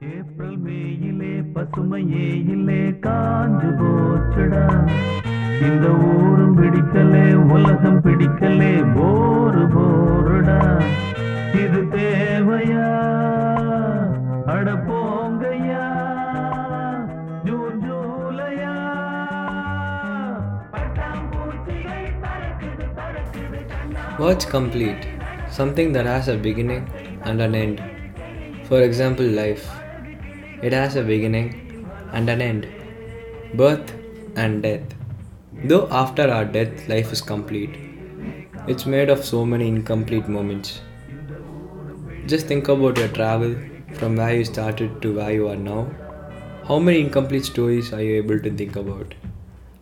April மேயிலே பசுமையே இல்லே காஞ்சு போச்சுடா இந்த ஊரும் பிடிக்கலே உலகம் பிடிக்கலே போரு போருடா இது தேவையா அடப்போங்கையா ஜூன் ஜூலையா பட்டாம்பூச்சிகள் பறக்குது பறக்குது கண்ணா What's complete? Something that has a beginning and an end. For example, life. It has a beginning and an end. Birth and death. Though after our death, life is complete. It's made of so many incomplete moments. Just think about your travel from where you started to where you are now. How many incomplete stories are you able to think about?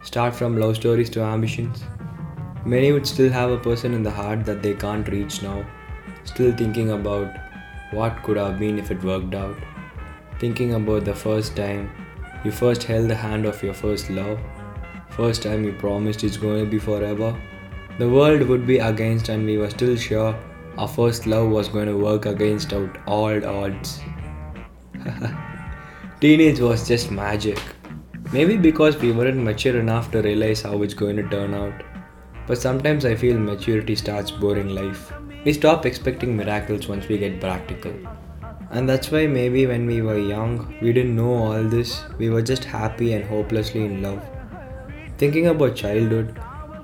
Start from love stories to ambitions. Many would still have a person in the heart that they can't reach now, still thinking about what could have been if it worked out, thinking about the first time you first held the hand of your first love, first time you promised it's going to be forever. The world would be against, and we were still sure our first love was going to work against out all odds. Teenage was just magic. Maybe because we weren't mature enough to realize how it's going to turn out. But sometimes I feel maturity starts boring life. We stop expecting miracles once we get practical. And that's why maybe when we were young, we didn't know all this, we were just happy and hopelessly in love. Thinking about childhood,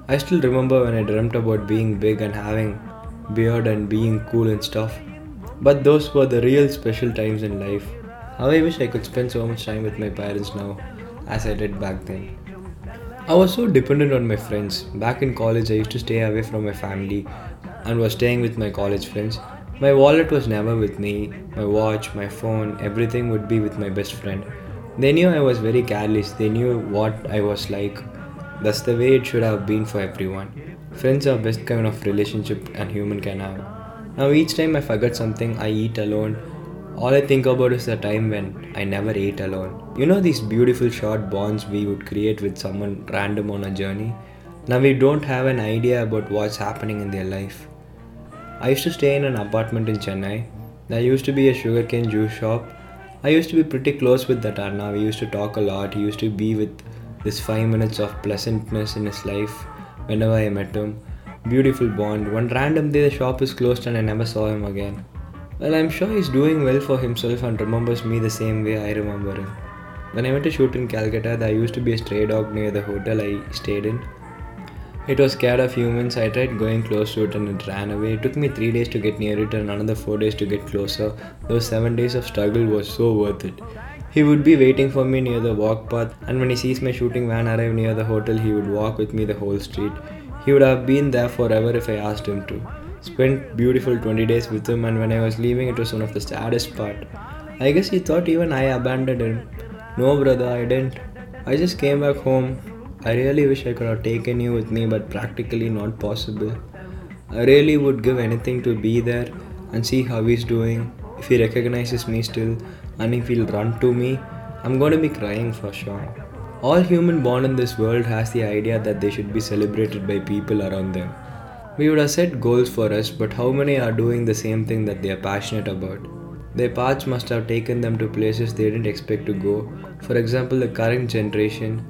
I still remember when I dreamt about being big and having beard and being cool and stuff. But those were the real special times in life. How I wish I could spend so much time with my parents now as I did back then. I was so dependent on my friends. Back in college, I used to stay away from my family and was staying with my college friends. My wallet was never with me, my watch, my phone, everything would be with my best friend. They knew I was very careless, they knew what I was like. That's the way it should have been for everyone. Friends are best kind of relationship and human can have. Now each time I forget something, I eat alone. All I think about is the time when I never ate alone. You know these beautiful short bonds we would create with someone random on a journey? Now we don't have an idea about what's happening in their life. I used to stay in an apartment in Chennai. There used to be a sugarcane juice shop. I used to be pretty close with that Anna. We used to talk a lot. He used to be with this five minutes of pleasantness in his life whenever I met him. Beautiful bond. One random day the shop is closed and I never saw him again. Well, I'm sure he's doing well for himself and remembers me the same way I remember him. When I went to shoot in Calcutta, there used to be a stray dog near the hotel I stayed in. It was scared of humans. I tried going close to it and it ran away. It took me three days to get near it and another four days to get closer. Those seven days of struggle was so worth it. He would be waiting for me near the walk path, and when he sees my shooting van arrive near the hotel, he would walk with me the whole street. He would have been there forever if I asked him to. Spent beautiful 20 days with him, and when I was leaving, it was one of the saddest part. I guess he thought even I abandoned him. No, brother, I didn't. I just came back home. I really wish I could have taken you with me, but practically not possible. I really would give anything to be there and see how he's doing. If he recognizes me still and if he'll run to me, I'm to be crying for sure. All human born in this world has the idea that they should be celebrated by people around them. We would have set goals for us, but how many are doing the same thing that they are passionate about? Their paths must have taken them to places they didn't expect to go. For example, the current generation.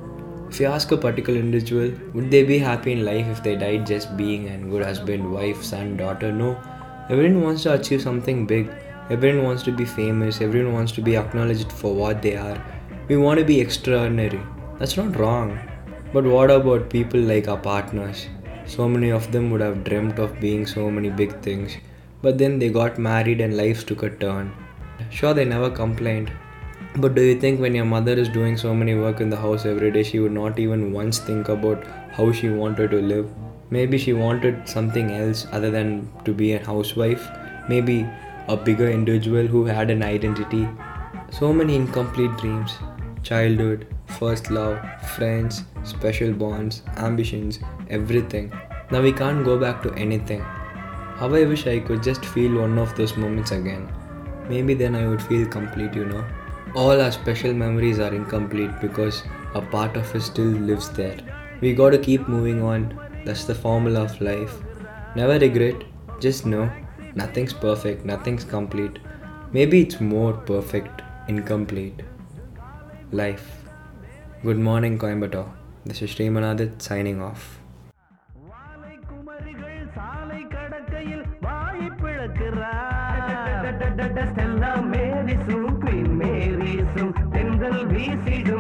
If you ask a particular individual, would they be happy in life if they died just being a good husband, wife, son, daughter? No. Everyone wants to achieve something big. Everyone wants to be famous. Everyone wants to be acknowledged for what they are. We want to be extraordinary. That's not wrong. But what about people like our partners? So many of them would have dreamt of being so many big things, but then they got married and lives took a turn. Sure, they never complained. But do you think when your mother is doing so many work in the house every day, she would not even once think about how she wanted to live? Maybe she wanted something else other than to be a housewife. Maybe a bigger individual who had an identity. So many incomplete dreams childhood, first love, friends, special bonds, ambitions, everything. Now we can't go back to anything. How I wish I could just feel one of those moments again. Maybe then I would feel complete, you know. All our special memories are incomplete because a part of us still lives there. We gotta keep moving on. That's the formula of life. Never regret, just know nothing's perfect, nothing's complete. Maybe it's more perfect incomplete. Life. Good morning, Coimbatore. This is Srimanadit signing off. வீசிடும்